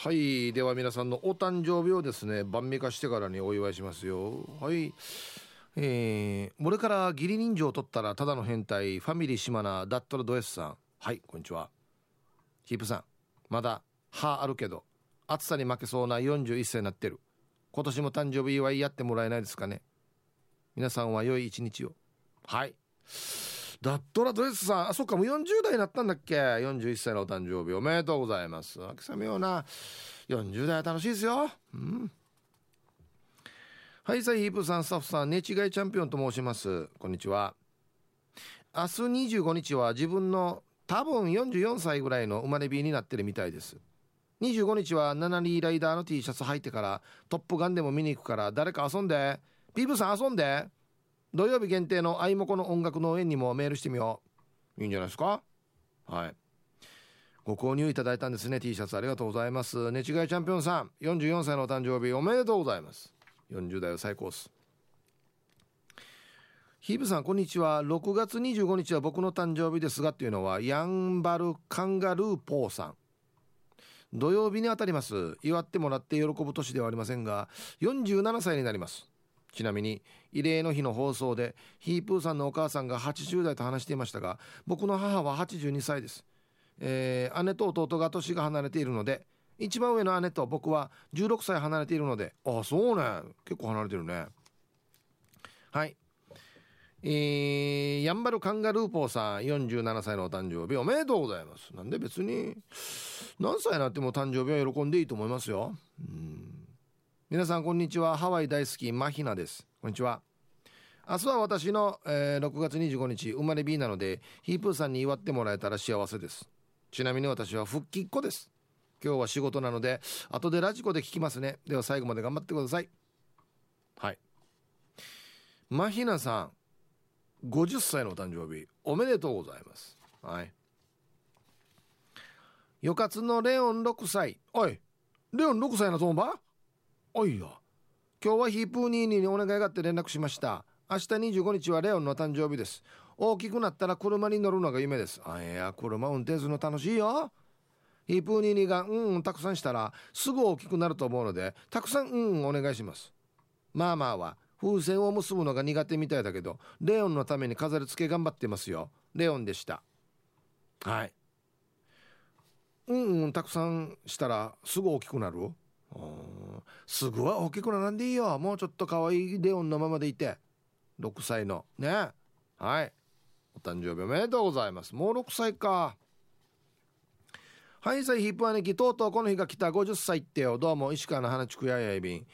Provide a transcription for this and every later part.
はい。では皆さんのお誕生日をですね晩御化してからにお祝いしますよ。はい。えー、俺から義理人情を取ったらただの変態ファミリー島名ダットラド S さん。はいこんにちは。ヒープさん。まだ歯あるけど暑さに負けそうな41歳になってる。今年も誕生日祝いやってもらえないですかね。皆さんは良い一日を。はい。ダットラドレスさん。あそっかもう40代になったんだっけ？41歳のお誕生日。おめでとうございます。秋雨ような。40代は楽しいですよ。うん。はいさヒープさんスタッフさん寝違いチャンピオンと申します。こんにちは。明日25日は自分の多分44歳ぐらいの生まれ日になってるみたいです。25日は7リーライダーの T シャツ履いてからトップガンでも見に行くから誰か遊んで。ピープさん遊んで。土曜日限定のあいもこの音楽農園にもメールしてみよう。いいんじゃないですか？はい。ご購入いただいたんですね。T シャツありがとうございます。寝違いチャンピオンさん44歳のお誕生日おめでとうございます。40代は最高っす。ヒーブさんこんにちは。6月25日は僕の誕生日ですがっていうのはヤンバルカンガルーポーさん。土曜日にあたります。祝ってもらって喜ぶ年ではありませんが47歳になります。ちなみに慰霊の日の放送でヒープーさんのお母さんが80代と話していましたが僕の母は82歳です、えー、姉と弟が年が離れているので一番上の姉と僕は16歳離れているのでああそうね。結構離れてるね。はい。えー、やんばるカンガルーポーさん47歳のお誕生日おめでとうございます。なんで別に何歳になっても誕生日は喜んでいいと思いますよ。うん。皆さんこんにちは。ハワイ大好きマヒナです。こんにちは。明日は私の、えー、6月25日生まれ B なのでヒープーさんに祝ってもらえたら幸せです。ちなみに私は復帰っ子です。今日は仕事なので後でラジコで聞きますね。では最後まで頑張ってください。はい。マヒナさん50歳のお誕生日おめでとうございます。はい。よかつのレオン6歳。おいレオン6歳のトンバおいよ。今日はヒープーニーニーにお願いがあって連絡しました。明日25日はレオンの誕生日です。大きくなったら車に乗るのが夢です。あいや車運転するの楽しいよ。ヒープーニーニーがうんうんたくさんしたらすぐ大きくなると思うのでたくさんうんお願いします。まあまあは風船を結ぶのが苦手みたいだけどレオンのために飾り付け頑張ってますよ。レオンでした。はい。うんうんたくさんしたらすぐ大きくなる？すぐは大きくならんでいいよ。もうちょっと可愛いレオンのままでいて。6歳の。ね。はい。お誕生日おめでとうございます。もう6歳か。はいさいヒップ姉貴とうとうこの日が来た。50歳ってよ。どうも石川の花地区ややいびん、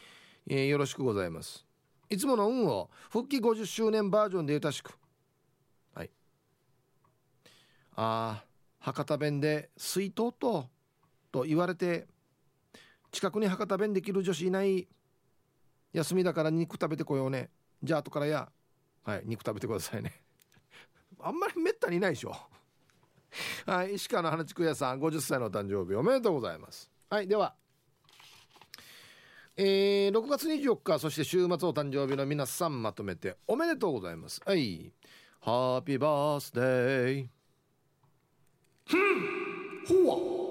えー、よろしくございます。いつもの運を復帰50周年バージョンでゆたしく。はい。ああ博多弁で「水筒と」と言われて近くに博多弁できる女子いない休みだから肉食べてこようね。じゃあ後からや。はい肉食べてくださいね。あんまりめったにいないでしょ。はい石川の花地区屋さん50歳の誕生日おめでとうございます。はいでは。えー、6月24日そして週末お誕生日の皆さんまとめておめでとうございます。はい。ハッピーバースデー。ふん。ほわ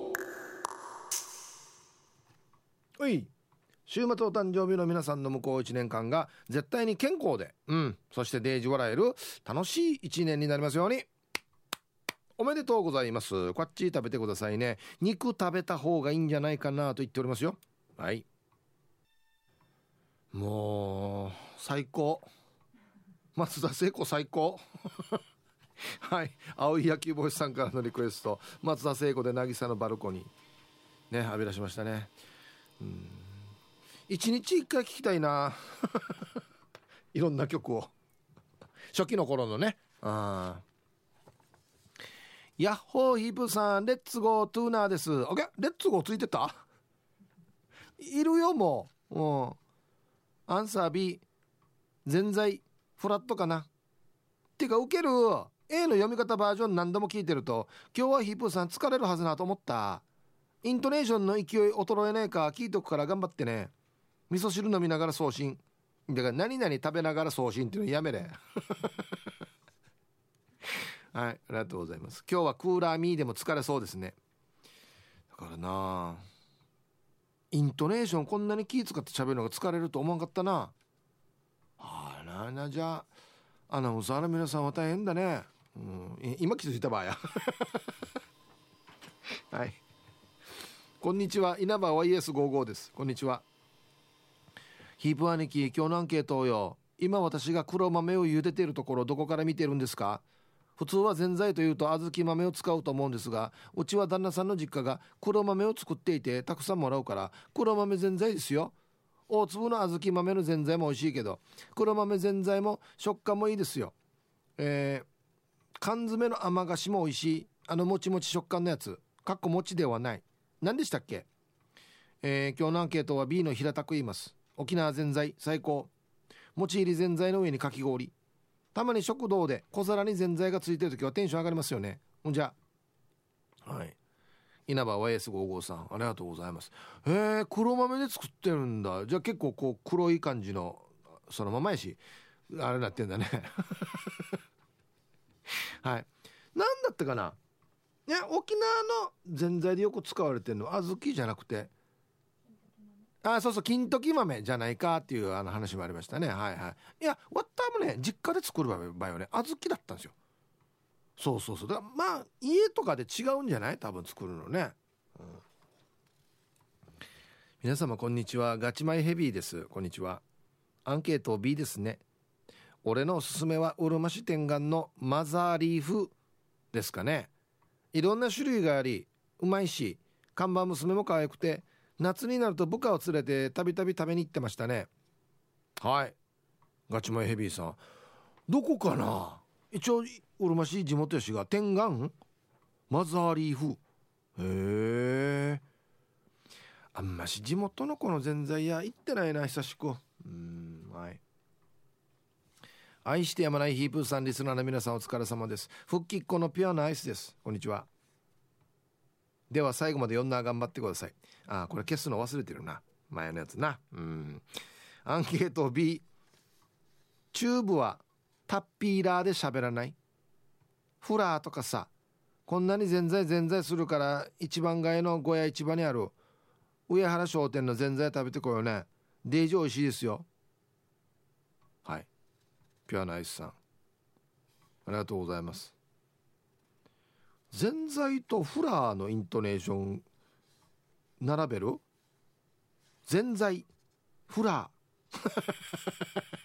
はい。週末お誕生日の皆さんの向こう1年間が絶対に健康でうん。そしてデージ笑える楽しい1年になりますように。おめでとうございます。こっち食べてくださいね。肉食べた方がいいんじゃないかなと言っておりますよ。はい。もう最高。松田聖子最高。はい。青い野球帽子さんからのリクエスト。松田聖子で渚のバルコニー。ね浴び出しましたね。一日一回聴きたいな。いろんな曲を。初期の頃のね。あヤッホーヒープさんレッツゴートゥーナーです。オッケー。レッツゴーついてた？いるよもう。うん。アンサー B 全在フラットかな。っていうか受ける。A の読み方バージョン何度も聞いてると今日はヒープーさん疲れるはずなと思ったイントネーションの勢い衰えないか聞いとくから頑張ってね。味噌汁飲みながら送信。だから何々食べながら送信っていうのやめれ。はいありがとうございます。今日はクーラーミーでも疲れそうですね。だからなイントネーションこんなに気使って喋るのが疲れると思わんかったな。あらなじゃあアナウンサーの皆さんは大変だね、うん、今気づいた場合や。はい。こんにちは。稲葉 YS55 です。こんにちは。ヒープ兄貴今日のアンケートをよ。今私が黒豆を茹でているところどこから見てるんですか？普通はぜんざいというと小豆豆を使うと思うんですがうちは旦那さんの実家が黒豆を作っていてたくさんもらうから黒豆ぜんざいですよ。大粒の小豆豆のぜんざいも美味しいけど黒豆ぜんざいも食感もいいですよ。えー、缶詰の甘菓子も美味しい。あのもちもち食感のやつ。かっこ餅ではない。何でしたっけ？えー、今日のアンケートは B の平たく言います。沖縄ぜんざい最高。餅入りぜんざいの上にかき氷。たまに食堂で小皿にぜんざいがついてる時はテンション上がりますよね。ほんじゃ。はい。稲葉 YS55 さん。ありがとうございます。へえ黒豆で作ってるんだ。じゃあ結構こう黒い感じのそのままやしあれなってんだね。はい。何だったかな？いや沖縄のぜんざいでよく使われてるのは小豆じゃなくて。あそうそう金時豆じゃないかっていうあの話もありましたね。はいはい。いやわったもね実家で作る場合はね小豆だったんですよ。そうそうそう。だからまあ家とかで違うんじゃない？多分作るのね、うん、皆様こんにちは。ガチマイヘビーです。こんにちは。アンケート B ですね。俺のおすすめはうるま市天眼のマザーリーフですかね。いろんな種類がありうまいし看板娘も可愛くて夏になると部下を連れてたびたび食べに行ってましたね。はい。ガチマイヘビーさん。どこかな？一応うるま市地元やしが天眼？マザーリーフ。へえ。あんまし地元の子のぜんざい屋行ってないな久しく。うん。愛してやまないヒープーさんリスナーの皆さんお疲れ様です。復帰っ子のピュアなアイスです。こんにちは。では最後まで読んだ頑張ってください。あこれ消すの忘れてるな。前のやつな。うん。アンケート B チューブはタッピーラーで喋らない。フラーとかさ。こんなにぜんざいぜんざいするから一番街の小屋市場にある。上原商店のぜんざい食べてこようね。デージ美味しいですよ。ピュアナイスさん。ありがとうございます。ぜんざいとフラーのイントネーション並べる？ぜんざいフラー。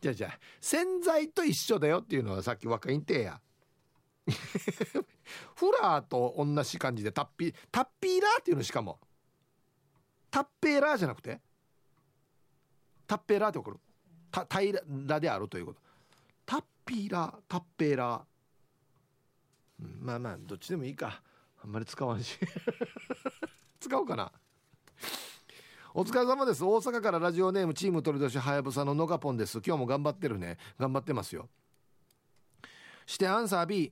じゃあじゃあ洗剤と一緒だよっていうのはさっき若いんてや。フラーと同じ感じでタッピータッピーラーっていうのしかも。タッペーラーじゃなくて？タッペラって怒る。た平らであるということ。タッピーラタッペーラ、まあまあどっちでもいいか。あんまり使わんし。使おうかな。お疲れ様です。大阪からラジオネームチーム鳥年はやぶさののがぽんです。今日も頑張ってるね。頑張ってますよ。してアンサー B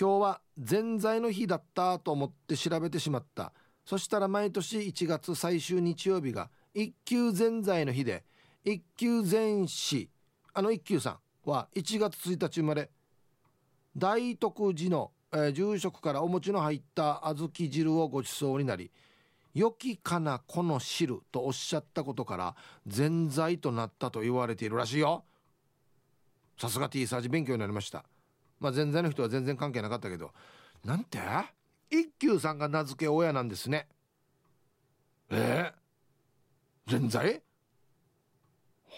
今日はぜんざいの日だったと思って調べてしまった。そしたら毎年1月最終日曜日が一級ぜんざいの日で一級全市あの一級さんは1月1日生まれ。大徳寺の、えー、住職からお餅の入った小豆汁をごちそうになり良きかなこの汁とおっしゃったことから全在となったと言われているらしいよ。さすが T サージ勉強になりました。まあ全在の人は全然関係なかったけど。なんて？一休さんが名付け親なんですね。えー、全在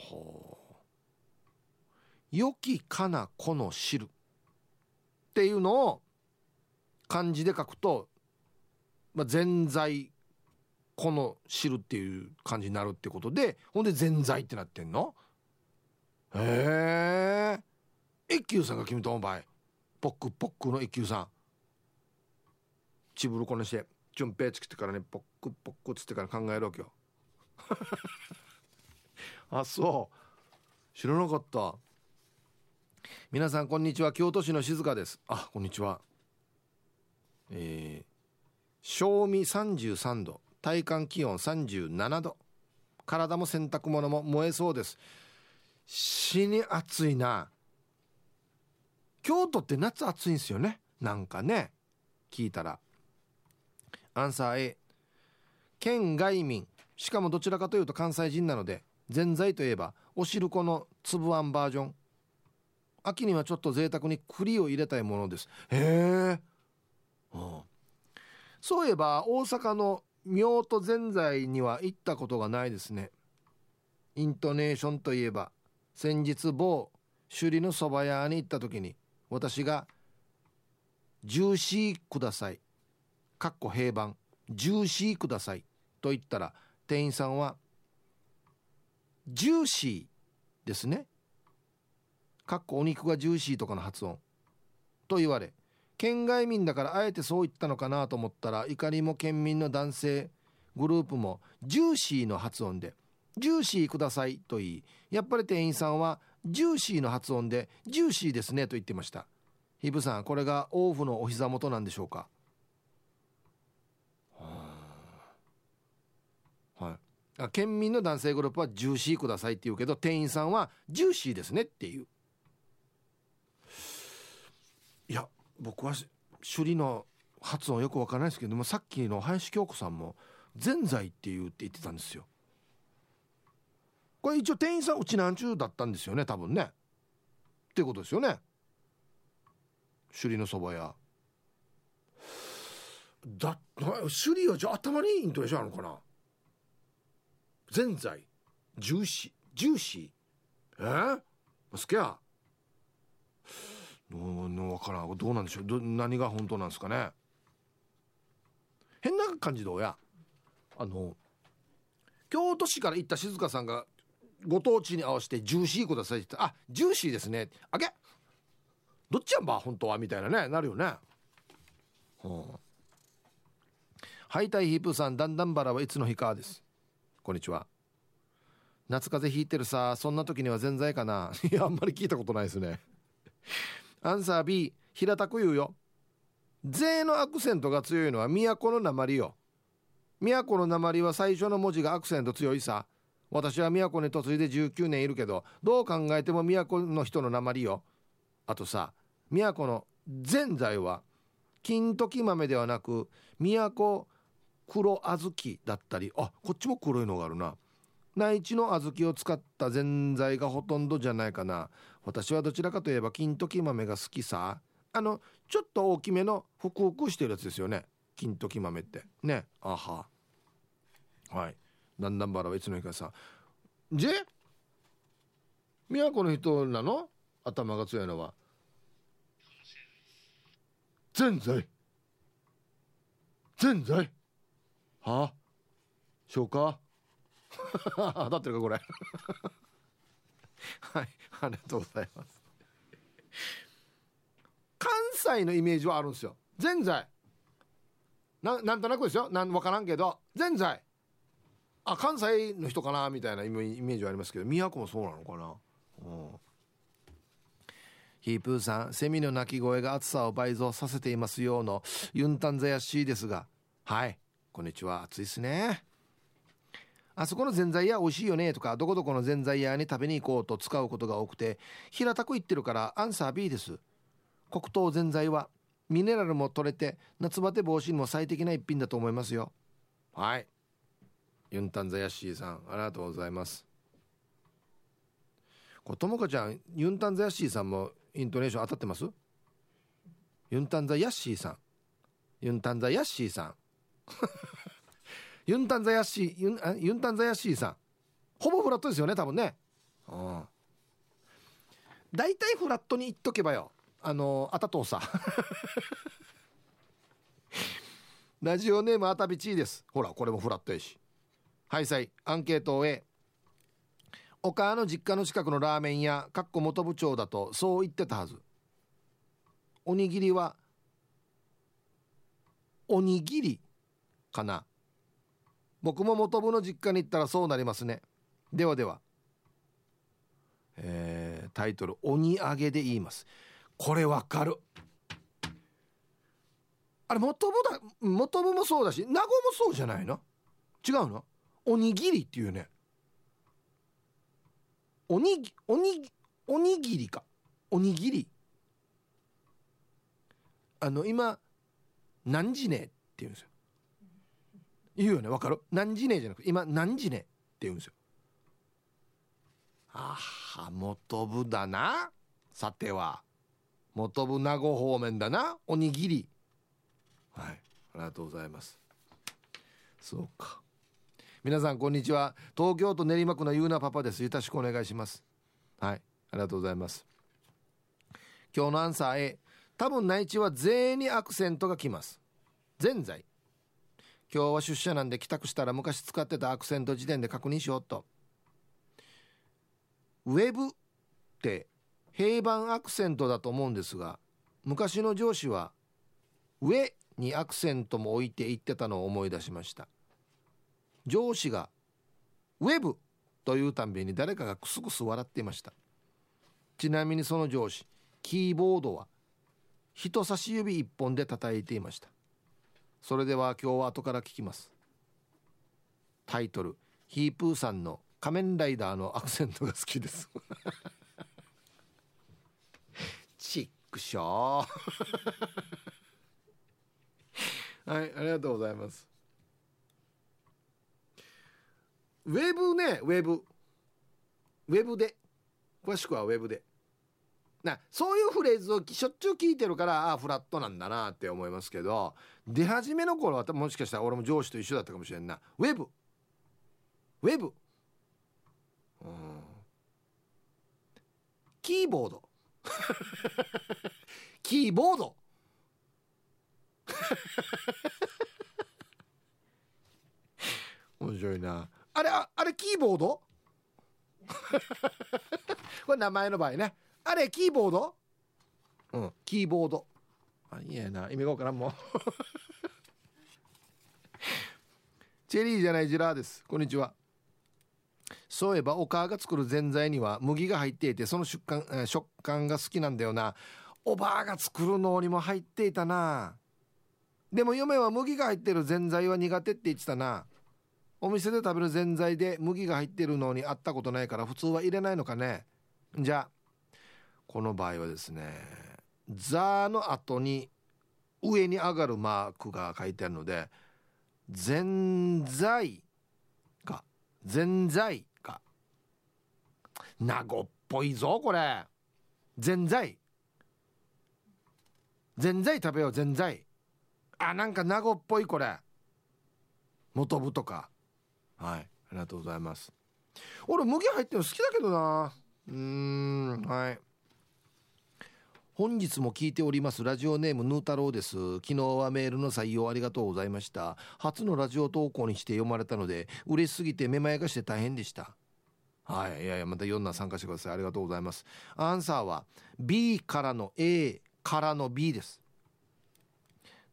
ほう。良きかなこの汁っていうのを漢字で書くと、まあ、全在この汁っていう感じになるってことでほんでぜんざいってなってんの？へえ一休さんが決めたお前ポックポックの一休さん。チブルこにして順平つけてからねポックポックつってから考えるわけよ。あそう。知らなかった。皆さんこんにちは。京都市の静香です。あこんにちは。えー、賞味33度。体感気温37度。体も洗濯物も燃えそうです。死に暑いな。京都って夏暑いんですよね。なんかね。聞いたら。アンサー A 県外民。しかもどちらかというと関西人なので。ぜんざいといえばおしるこの粒あんバージョン。秋にはちょっと贅沢に栗を入れたいものです。へえ、うん、そういえば大阪の妙とぜんざいには行ったことがないですね。イントネーションといえば先日某首里のそば屋に行った時に私が「ジューシーください」かっこ平板「ジューシーください」と言ったら店員さんは「ジューシーですね」かっこお肉がジューシーとかの発音と言われ県外民だからあえてそう言ったのかなと思ったらいかにも県民の男性グループもジューシーの発音でジューシーくださいと言いやっぱり店員さんはジューシーの発音でジューシーですねと言ってました。ヒブさんこれが王府のお膝元なんでしょうかはいあ県民の男性グループはジューシーくださいって言うけど店員さんはジューシーですねっていう。いや僕は首里の発音よくわからないですけどもさっきの林京子さんも「ぜんざい」って言うって言ってたんですよ。これ一応店員さんうちなんちゅうだったんですよね多分ね。っていうことですよね。首里のそば屋。だ首里はじゃあ頭にいいイントネーションあるのかな？ぜんざい。ジューシー。ジューシー。え？ー、好きや分からん。どうなんでしょう？ど何が本当なんですかね？変な感じどうや。あの京都市から行った静香さんがご当地に合わせてジューシーくださいってあジューシーですね。あげどっちやんば本当は？みたいなね。なるよね、はあ、ハイタイヒープさんだんだんバラはいつの日かです。こんにちは。夏風邪ひいてるさ。そんな時にはぜんざいかな。いやあんまり聞いたことないですね。アンサー B 平たく言うよ。税のアクセントが強いのは都の鉛よ。都の鉛は最初の文字がアクセント強いさ。私は都に嫁いで19年いるけどどう考えても都の人の鉛よ。あとさ都のぜんざいは金時豆ではなく都黒小豆だったりあこっちも黒いのがあるな。内地の小豆を使ったぜんざいがほとんどじゃないかな。私はどちらかといえば金時豆が好きさ。あのちょっと大きめのふくふくしてるやつですよね。金時豆って。ね。あは。はい。だんだんバラはいつの日かさ。じ都の人なの？頭が強いのは。ぜんざい。ぜんざい。あしょうか当たってるかこれ。はいありがとうございます。関西のイメージはあるんですよ。ぜんざいななんとなくですよ。なん分からんけど。ぜんざいあ関西の人かなみたいなイメージはありますけど宮古もそうなのかな。うん。ヒープーさんセミの鳴き声が暑さを倍増させていますようのユンタンザヤシーですが。はい。こんにちは。暑いですね。あそこのぜんざい屋美味しいよねとかどこどこのぜんざい屋に食べに行こうと使うことが多くて平たく言ってるからアンサー B です。黒糖ぜんざいはミネラルも取れて夏バテ防止にも最適な一品だと思いますよ。はい。ユンタンザヤッシーさんありがとうございます。これともかちゃんユンタンザヤッシーさんもイントネーション当たってます？ユンタンザヤッシーさん。ユンタンザヤッシーさん。ユンタンザヤシーユンあユンタンザヤシーさん。ほぼフラットですよね多分ね。うん。大体フラットに言っとけばよ。あのあたとうさ ラジオネームあたびちーです。ほらこれもフラットやし。はいさいアンケートを A お母の実家の近くのラーメン屋かっこ元部長だとそう言ってたはず。おにぎりはおにぎり。かな。僕も元部の実家に行ったらそうなりますね。ではでは。えー、タイトル「鬼揚げ」で言います。これわかる。あれ元部だ元部もそうだし名護もそうじゃないの？違うの？おにぎりっていうね。おにぎおにおにぎりか。おにぎり。あの今何時ねって言うんですよ。言うよね。わかる？何時ねじゃなくて今何時ねって言うんですよ。あは元部だな。さては。元部名護方面だな。おにぎり。はい。ありがとうございます。そうか。皆さんこんにちは。東京都練馬区のゆうなパパです。よろしくお願いします。はい。ありがとうございます。今日のアンサー A 多分内地は全員にアクセントがきます。ぜんざい今日は出社なんで帰宅したら昔使ってたアクセント時点で確認しようと。ウェブって平板アクセントだと思うんですが昔の上司は上にアクセントも置いて言ってたのを思い出しました。上司がウェブというたんびに誰かがクスクス笑っていました。ちなみにその上司キーボードは人差し指一本で叩いていました。それでは今日は後から聞きます。タイトルヒープーさんの仮面ライダーのアクセントが好きです。チックショー。はいありがとうございます。ウェブねウェブ。ウェブで。詳しくはウェブで。なそういうフレーズをしょっちゅう聞いてるからああフラットなんだなって思いますけど出始めの頃はもしかしたら俺も上司と一緒だったかもしれんな。ウェブ。ウェブ。うん。キーボード。キーボード。面白いな。あれああれキーボード？これ名前の場合ね。あれキーボード？うんキーボード。あいやな。意味がわからんもん。チェリーじゃないジラーです。こんにちは。そういえばお母が作るぜんざいには麦が入っていてその食感,、食感が好きなんだよな。おばあが作るのにも入っていたな。でも嫁は麦が入ってるぜんざいは苦手って言ってたな。お店で食べるぜんざいで麦が入ってるのに会ったことないから普通は入れないのかね。じゃあこの場合はですね「ザ」の後に上に上がるマークが書いてあるので「ぜんざい」か「ぜんざい」か名護っぽいぞこれ。ぜんざい。ぜんざい食べようぜんざい。あなんか名護っぽいこれ。元部とか。はいありがとうございます。俺麦入ってるの好きだけどな。うんはい。本日も聞いております。ラジオネームヌー太郎です。昨日はメールの採用ありがとうございました。初のラジオ投稿にして読まれたので嬉しすぎてめまいがして大変でした。はいいやいやまたいろんな参加してください。ありがとうございます。アンサーは B からの A からの B です。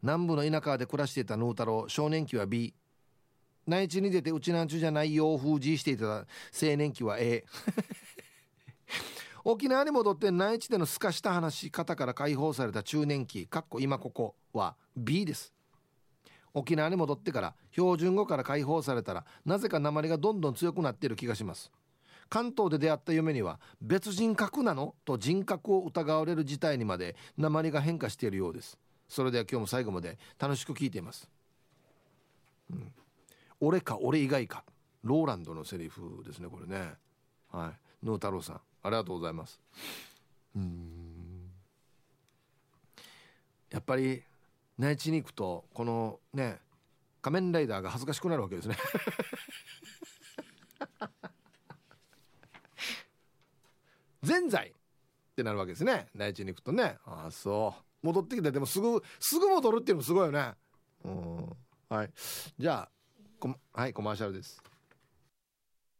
南部の田舎で暮らしていたヌー太郎少年期は B 内地に出てうちなんちゅじゃない洋風 G していた。青年期は A 沖縄に戻って内地でのすかした話し方から解放された中年期かっこ今ここは B です。沖縄に戻ってから標準語から解放されたらなぜか鉛がどんどん強くなっている気がします。関東で出会った嫁には別人格なのと人格を疑われる事態にまで鉛が変化しているようです。それでは今日も最後まで楽しく聞いています、うん、俺か俺以外か。ローランドのセリフですねこれね。はい。ヌー太郎さん。ありがとうございます。うん。やっぱり内地に行くとこのね仮面ライダーが恥ずかしくなるわけですね。ぜんざいってなるわけですね。内地に行くとね。ああそう。戻ってきてでもすぐすぐ戻るっていうのもすごいよね。うん。はい。じゃあはいコマーシャルです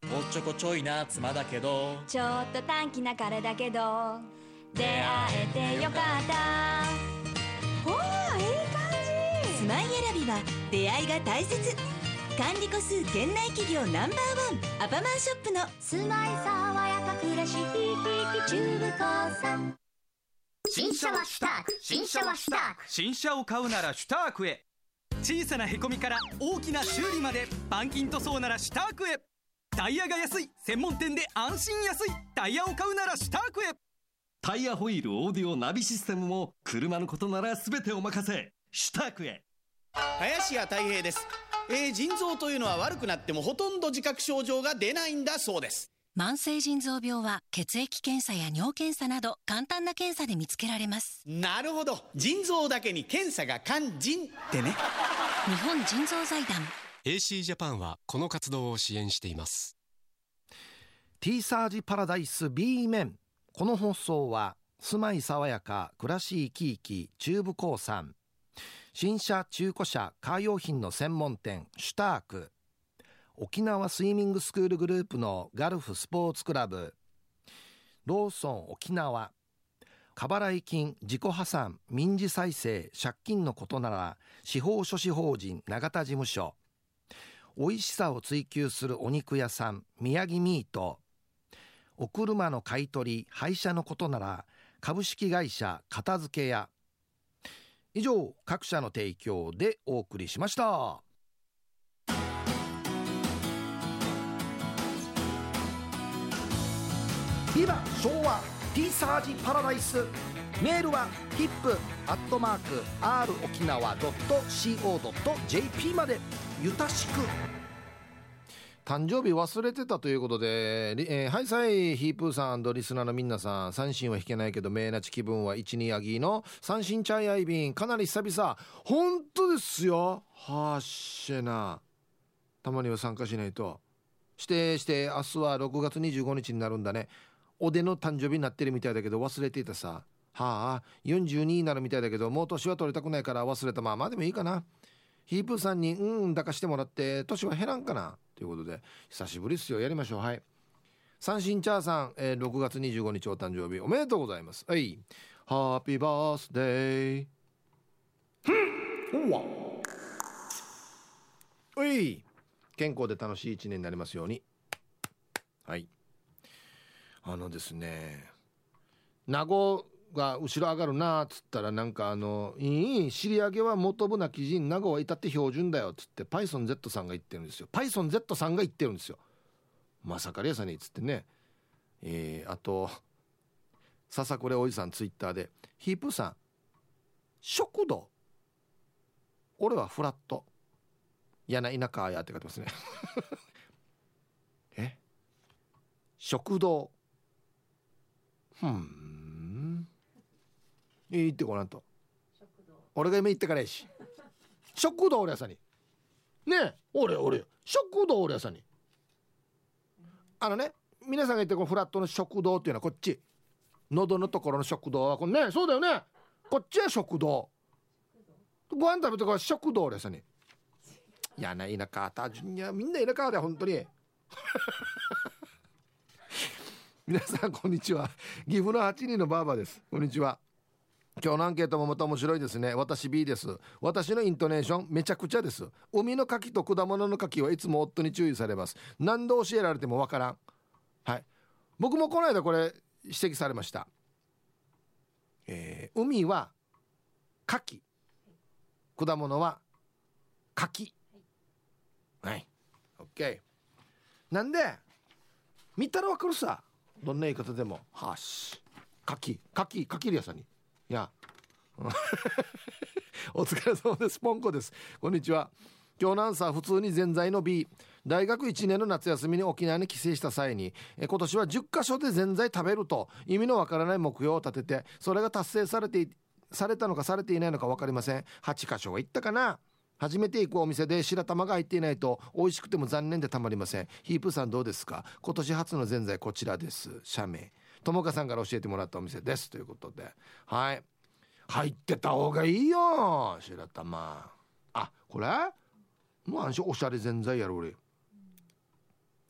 おっちょこちょいな妻だけど。ちょっと短気な彼だけど。出会えてよかった。おーいい感じ。住まい選びは出会いが大切。管理個数県内企業ナンバーワン。アパマンショップの。住まい爽やか暮らし中古さん。新車はシュターク。新車はシュターク。新車を買うならシュタークへ。小さなへこみから大きな修理まで。板金塗装ならシュタークへタイヤが安い専門店で安心安い。タイヤを買うならシュタークへ。タイヤホイールオーディオナビシステムも車のことなら全てお任せ。シュタークへ。林家たい平です。えー腎臓というのは悪くなってもほとんど自覚症状が出ないんだそうです。慢性腎臓病は血液検査や尿検査など簡単な検査で見つけられます。なるほど。腎臓だけに検査が肝腎ってね。日本腎臓財団 AC ジャパンはこの活動を支援しています。T サージパラダイス B 面この放送は住まい爽やか暮らし生き生き中部興産。新車中古車カー用品の専門店シュターク。沖縄スイミングスクールグループのガルフスポーツクラブ。ローソン沖縄。過払い金自己破産民事再生借金のことなら司法書士法人永田事務所。美味しさを追求するお肉屋さん宮城ミート。お車の買い取り廃車のことなら株式会社片付け屋。以上各社の提供でお送りしました。ビバ昭和 T サージパラダイス。メールはヒップアットマーク R 沖縄 .co.jp までゆたしく。誕生日忘れてたということで、えー、ハイサイヒープーさんリスナーのみんなさん三振は弾けないけど名なち気分は一二アギーの三振チャイアイビンかなり久々。本当ですよ。はっしゃな。たまには参加しないと。してして明日は6月25日になるんだね。おでの誕生日になってるみたいだけど忘れていたさ。はあ42になるみたいだけどもう年は取りたくないから忘れたまあまあでもいいかな。ヒープーさんにうん抱かしてもらって年は減らんかな。ということで久しぶりっすよ。やりましょう。はい。三振チャーさん、えー、6月25日お誕生日おめでとうございます。はい。ハッピーバースデーふん。ほわ。おい。健康で楽しい一年になりますように。はい。あのですね名護が後ろ上がるなっつったらなんかあの「いい尻上げは元部な基人名護は至って標準だよ」っつって PythonZ さんが言ってるんですよ。PythonZ さんが言ってるんですよ。まさかレーサにっつってねえー、あと笹これおじさんツイッターで「ヒープさん食堂。俺はフラット。嫌な田舎や」って書いてますね。え？食堂。ふん。いいってこなんと俺が今言ってからやし。食堂俺やさに。ねえ。俺俺。食堂俺やさに。あのね皆さんが言ってこのフラットの食堂っていうのはこっち。喉のところの食堂はこれねそうだよね。こっちは食堂。ご飯食べてこれ食堂俺やさに。嫌な田舎た。いやみんな田舎で本当に。皆さんこんにちは。岐阜の8人のバーバーです。こんにちは。今日のアンケートもまた面白いですね。私 B です。私のイントネーションめちゃくちゃです。海の牡蠣と果物の牡蠣はいつも夫に注意されます。何度教えられてもわからん。はい。僕もこの間これ指摘されました。えー、海は牡蠣果物は柿。はい。OK なんで見たらわかるさ。どんな言い方でも。はし。柿。柿。柿リアさんに。いや。お疲れ様です。ポンコです。こんにちは。今日のアンサー普通に全在の B 大学1年の夏休みに沖縄に帰省した際にえ今年は10カ所で全在食べると意味のわからない目標を立ててそれが達成されてされたのかされていないのか分かりません。8カ所は行ったかな。初めて行くお店で白玉が入っていないと美味しくても残念でたまりません。ヒープさんどうですか？今年初のぜんざいこちらです。社名友果さんから教えてもらったお店です。ということで。はい。入ってた方がいいよ白玉。あこれ？もうあんしおしゃれぜんざいやろ俺。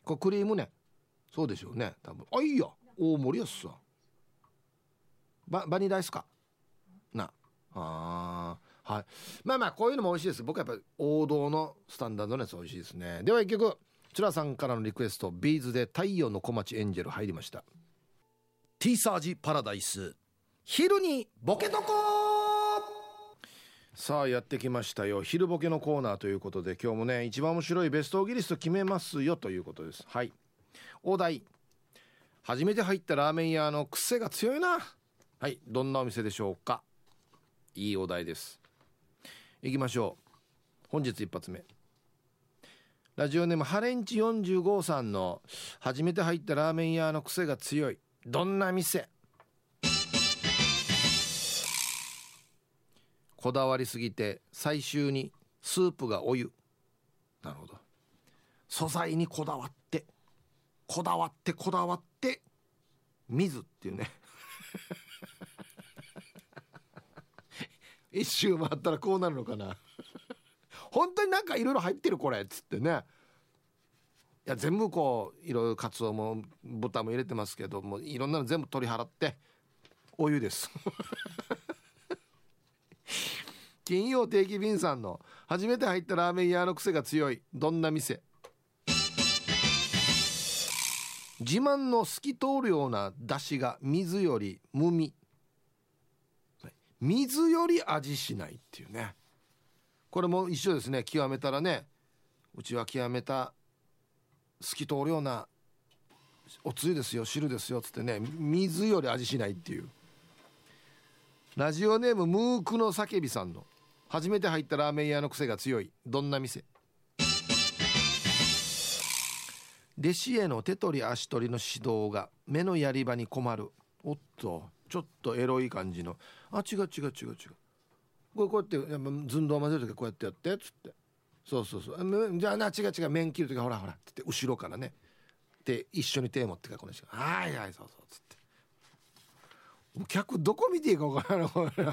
これクリームね。そうでしょうね多分。あいいよ大盛りやっさババニラアイスか。な。あはい。まあまあこういうのも美味しいです。僕はやっぱり王道のスタンダードのやつ美味しいですね。では一曲。チュラさんからのリクエスト。ビーズで太陽の小町エンジェル入りました。T サージパラダイス。昼にボケとこさあやってきましたよ。昼ボケのコーナーということで今日もね一番面白いベストオギリスト決めますよということです。はい。お題初めて入ったラーメン屋の癖が強いな。はい。どんなお店でしょうか。いいお題です。いきましょう。本日一発目。ラジオネームハレンチ45さんの初めて入ったラーメン屋の癖が強い。どんな店？こだわりすぎて最終にスープがお湯。なるほど。素材にこだわってこだわってこだわって水っていうね。一周回ったらこうなるのかな。本当になんかいろいろ入ってるこれっつってね。いや全部こういろいろカツオも豚も入れてますけどもいろんなの全部取り払ってお湯です。金曜定期便さんの初めて入ったラーメン屋の癖が強いどんな店？自慢の透き通るような出汁が水より無味。水より味しないっていうね。これも一緒ですね。極めたらねうちは極めた透き通るようなおつゆですよ汁ですよっつってね水より味しないっていう。ラジオネームムークの叫びさんの。初めて入ったラーメン屋の癖が強い。どんな店？弟子への手取り足取りの指導が目のやり場に困る。おっとちょっとエロい感じの。あ違う違う違う違う。これこうやって寸胴混ぜる時こうやってやってっつって。そうそうそう。じゃあな違う違う。麺切る時ほらほらって後ろからね。で一緒に手持ってからこの人はいはいそうそうっつって。客どこ見ていいか分からないこれ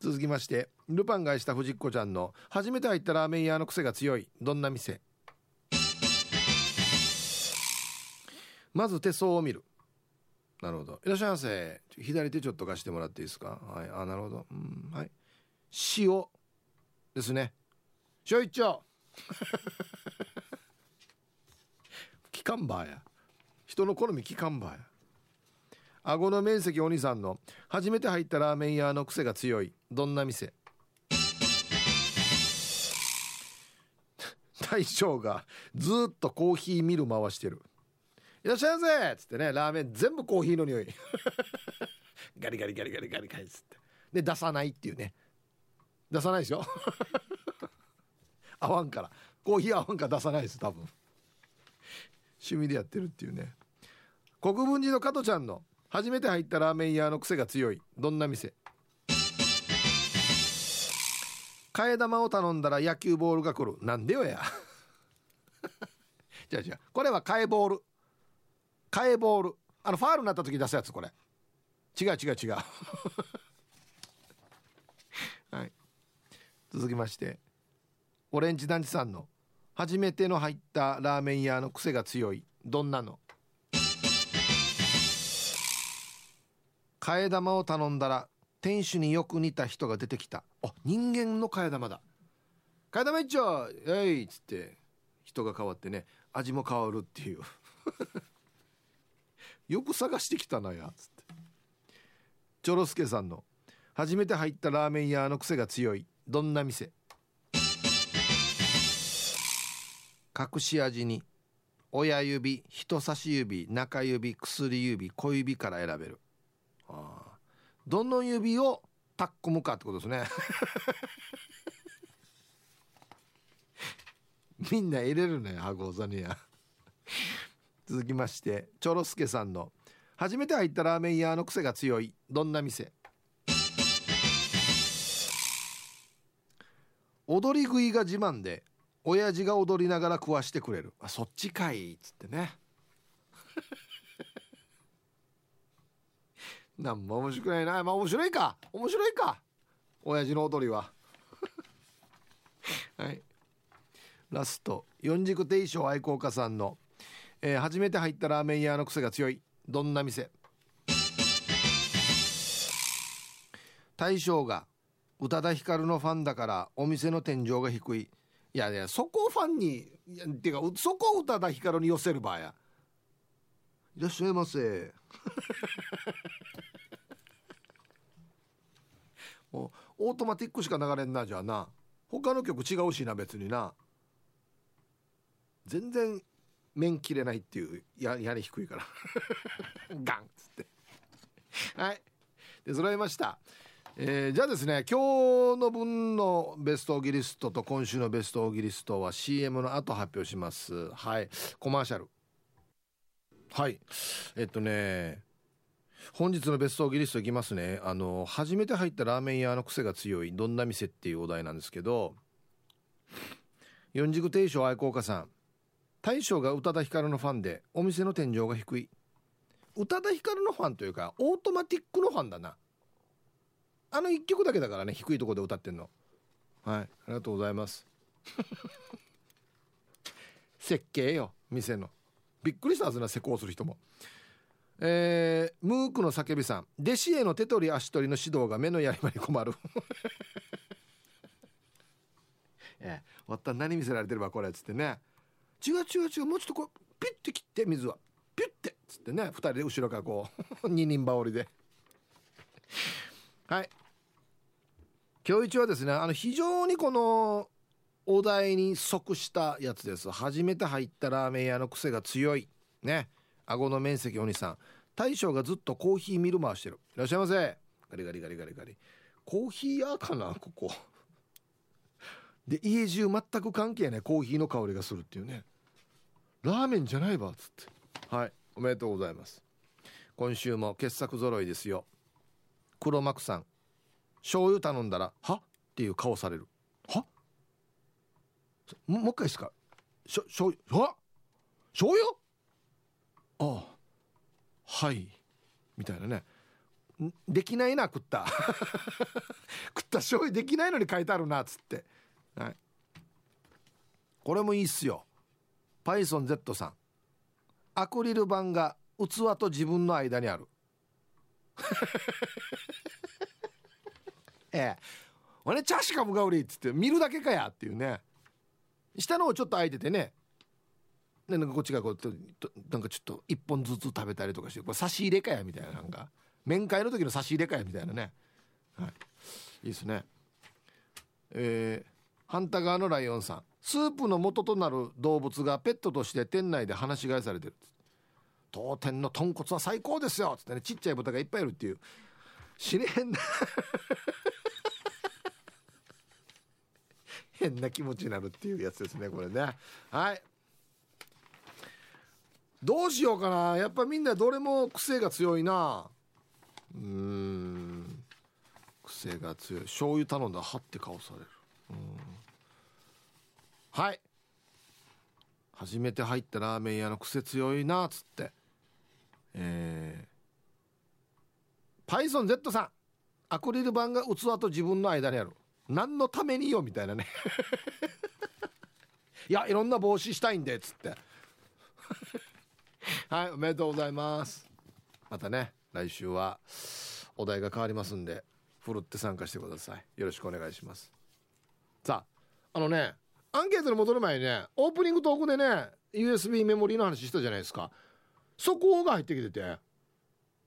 続きまして。ルパンがした藤子ちゃんの初めて入ったラーメン屋の癖が強い。どんな店？まず手相を見る。なるほど。いらっしゃいませ。左手ちょっと貸してもらっていいですか？はい。あなるほど。うんはい。塩ですね。塩一丁キカンバーや。人の好みキカンバーや。顎の面積お兄さんの。初めて入ったラーメン屋の癖が強い。どんな店？大将がずっとコーヒーミル回してる。いらっしゃいませ！っつってねラーメン全部コーヒーの匂い。ガリガリガリガリガリガリっつって。で出さないっていうね。出さないでしょ？合わんから。コーヒー合わんから出さないです多分。趣味でやってるっていうね。国分寺の加トちゃんの初めて入ったラーメン屋の癖が強い。どんな店？替え玉を頼んだら野球ボールが来る。なんでよや。じゃあじゃあこれは替えボール。替えボール。あのファールになった時出すやつこれ。違う違う違うはい続きましてオレンジ団地さんの初めての入ったラーメン屋の癖が強いどんなの？替え玉を頼んだら店主によく似た人が出てきた。あ人間の替え玉だ。替え玉一丁えいっつって人が変わってね味も変わるっていう。よく探してきたなやつって。チョロスケさんの初めて入ったラーメン屋の癖が強いどんな店？隠し味に親指人差し指中指薬指小指から選べる。ああ。どの指をタッコむかってことですね。みんな入れるね箱ザニア。続きましてチョロスケさんの初めて入ったラーメン屋の癖が強いどんな店？踊り食いが自慢で親父が踊りながら食わしてくれる。あそっちかいっつってね。なんも面白くないな。まあ面白いか。面白いか。親父の踊りは。はい。ラスト。四軸定称愛好家さんの、えー初めて入ったラーメン屋の癖が強い。どんな店？大将が宇多田ヒカルのファンだからお店の天井が低い。いやいやそこをファンにいやっていうかうそこを宇多田ヒカルに寄せる場合や。いらっしゃいませ。もうオートマティックしか流れんなじゃあな。他の曲違うしな別にな。全然面切れないっていうや屋根低いから。ガンっつって。はい。で揃いましたえーじゃあですね今日の分のベストギリストと今週のベストギリストは CM の後発表します。はい。コマーシャル。はい。えっとね本日のベストギリストいきますね。あの初めて入ったラーメン屋の癖が強いどんな店っていうお題なんですけど四軸定称愛好家さん。大将が宇多田ヒカルのファンでお店の天井が低い。宇多田ヒカルのファンというかオートマティックのファンだな。あの一曲だけだからね低いところで歌ってんの。はい。ありがとうございます。設計よ店の。びっくりしたはずな施工する人も。えー、ムークの叫びさん。弟子への手取り足取りの指導が目のやり場に困る。ええわった何見せられてればこれっつってね。違う違う違うもうちょっとこうピュッて切って水はピュッてっつってね。二人で後ろからこう 二人羽織で。はい。今日一はですねあの非常にこのお題に即したやつです。初めて入ったラーメン屋の癖が強い。ね。顎の面積お兄さん。大将がずっとコーヒーミル回してる。いらっしゃいませ。ガリガリガリガリガリ。コーヒー屋かなここ。で家中全く関係ないコーヒーの香りがするっていうね。ラーメンじゃないわっつって。はい。おめでとうございます。今週も傑作揃いですよ。黒幕さん。醤油頼んだら「は?」っていう顔される「は？ももう一回ですか？しょ醤油は？醤油？ああ。はい。みたいなね。んできないな食った。食った醤油できないのに書いてあるなっつって。はい。これもいいっすよ。PythonZ さん。アクリル板が器と自分の間にあるええ「俺チャーシカムが売り」っつって見るだけかやっていうね。下の方ちょっと空いててね。でなんかこっちがこうとなんかちょっと一本ずつ食べたりとかしてこれ差し入れかやみたいななんか。面会の時の差し入れかやみたいなね。はい。いいですね。えー、反対側のライオンさん。スープの元となる動物がペットとして店内で放し飼いされてる当店の豚骨は最高ですよっつってねちっちゃい豚がいっぱいいるっていう。死ねへんな。変な気持ちになるっていうやつですねこれね。はい。どうしようかな。やっぱみんなどれも癖が強いな。うん。癖が強い。醤油頼んだらはって顔される。はい。初めて入ったラーメン屋の癖強いなっつって。えー、PythonZ さん。アクリル板が器と自分の間にある。何のためによみたいなね。いやいろんな帽子したいんでっつって。はいおめでとうございます。またね来週はお題が変わりますんでふるって参加してください。よろしくお願いします。さああのねアンケートに戻る前にねオープニングトークでね USB メモリーの話したじゃないですか。そこが入ってきてて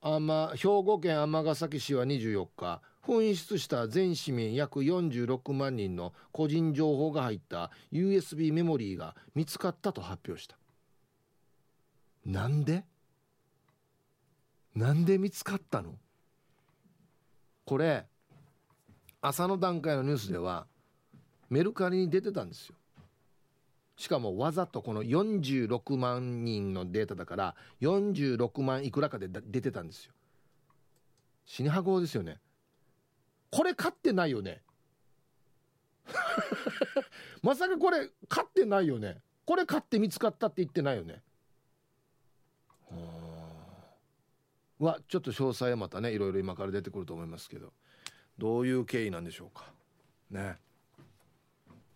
あま兵庫県尼崎市は24日。紛失した全市民約46万人の個人情報が入った USB メモリーが見つかったと発表した。なんで？なんで見つかったの？これ朝の段階のニュースではメルカリに出てたんですよ。しかもわざとこの46万人のデータだから46万いくらかで出てたんですよ。死にはごですよね。これ買ってないよね。まさかこれ買ってないよね。これ買って見つかったって言ってないよね。はちょっと詳細はまたねいろいろ今から出てくると思いますけど。どういう経緯なんでしょうか。ね。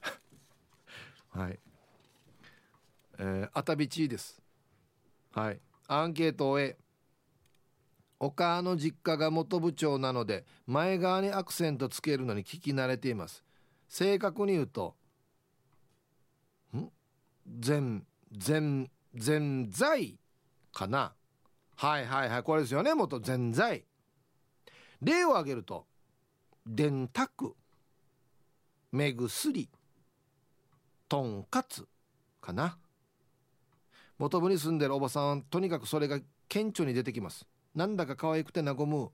はい。えー、あたびちです。はい。アンケートを終えお母の実家が元部長なので前側にアクセントつけるのに聞き慣れています。正確に言うとん？全全全在かな。はいはいはいこれですよね。元全在。例を挙げると電卓目薬とんかつかな。元部に住んでるおばさんはとにかくそれが顕著に出てきます。なんだか可愛くて和む、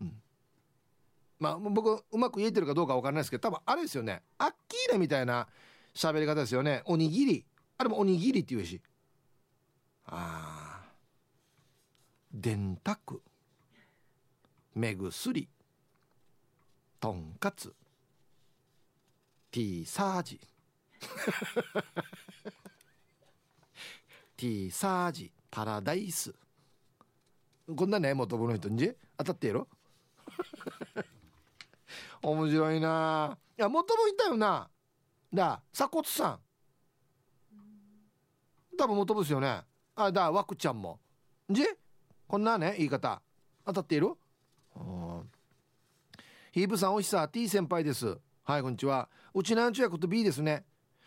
うん、まあ僕うまく言えてるかどうかわからないですけど多分あれですよね。アッキーナみたいな喋り方ですよね。おにぎり。あれもおにぎりって言うし。ああ電卓。目薬。とんかつ。ティーサージ。ティーサージ。パラダイス。こんなね元部の人に？当たってやろ？面白いな。いや元もいたよな。だ鎖骨さん。多分元部ですよね。あだワクちゃんも。じ？こんなね言い方。当たっているヒープさんおいしさ。T 先輩です。はいこんにちは。うちなんちゅうやこと B ですね。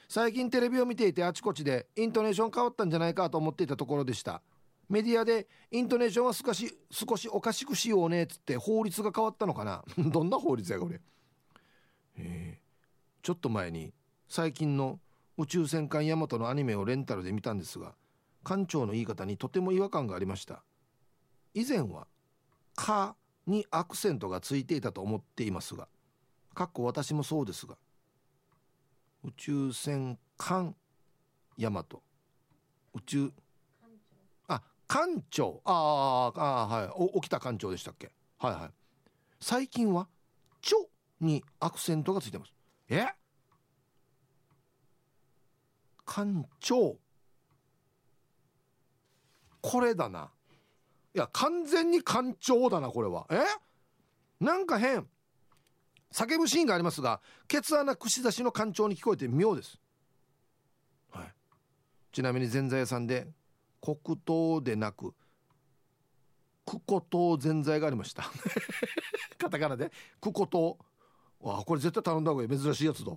最近テレビを見ていてあちこちでイントネーション変わったんじゃないかと思っていたところでした。メディアでイントネーションは少し少しおかしくしようねっつって法律が変わったのかな？どんな法律やこれ？えー、ちょっと前に最近の宇宙戦艦ヤマトのアニメをレンタルで見たんですが艦長の言い方にとても違和感がありました。以前は「か」にアクセントがついていたと思っていますがかっこ私もそうですが宇宙船艦ヤマト宇宙あ艦長ああはい。お起きた艦長でしたっけ？はいはい。最近は「ちょ」にアクセントがついてます。え？艦長。これだな。いや完全に艦長だなこれは。え？なんか変。叫ぶシーンがありますがケツ穴串刺しの艦長に聞こえて妙です、はい、ちなみにぜんざい屋さんで黒糖でなくクコ糖ぜんざいがありました。カタカナで。クコ糖。わあこれ絶対頼んだ方がいい。珍しいやつだ。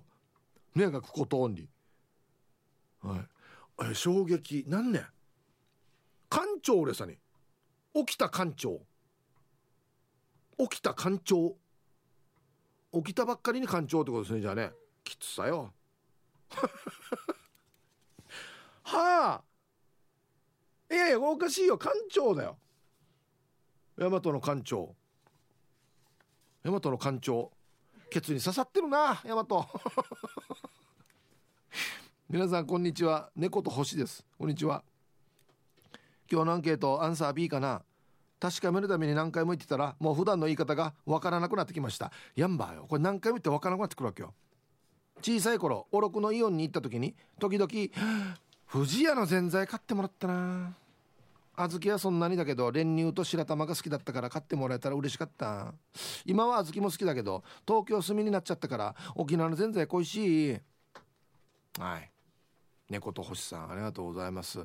ねがクコ糖オンリーはい。え衝撃。何年？艦長俺さに。起きた艦長。起きた艦長。起きたばっかりに艦長ってことですねじゃあね。きつさよ。はあ。いやいやおかしいよ。艦長だよ。大和の艦長。大和の艦長。ケツに刺さってるな大和。皆さんこんにちは。猫と星です。こんにちは。今日のアンケートアンサー B かな。確かめるために何回も言ってたらもう普段の言い方がわからなくなってきました。ヤンバよ。これ何回も言ってわからなくなってくるわけよ。小さい頃おろくのイオンに行った時に時々富士屋のぜんざい買ってもらったな。小豆はそんなにだけど練乳と白玉が好きだったから買ってもらえたら嬉しかった。今は小豆も好きだけど東京住みになっちゃったから沖縄のぜんざい恋しい。はい。猫と星さんありがとうございます。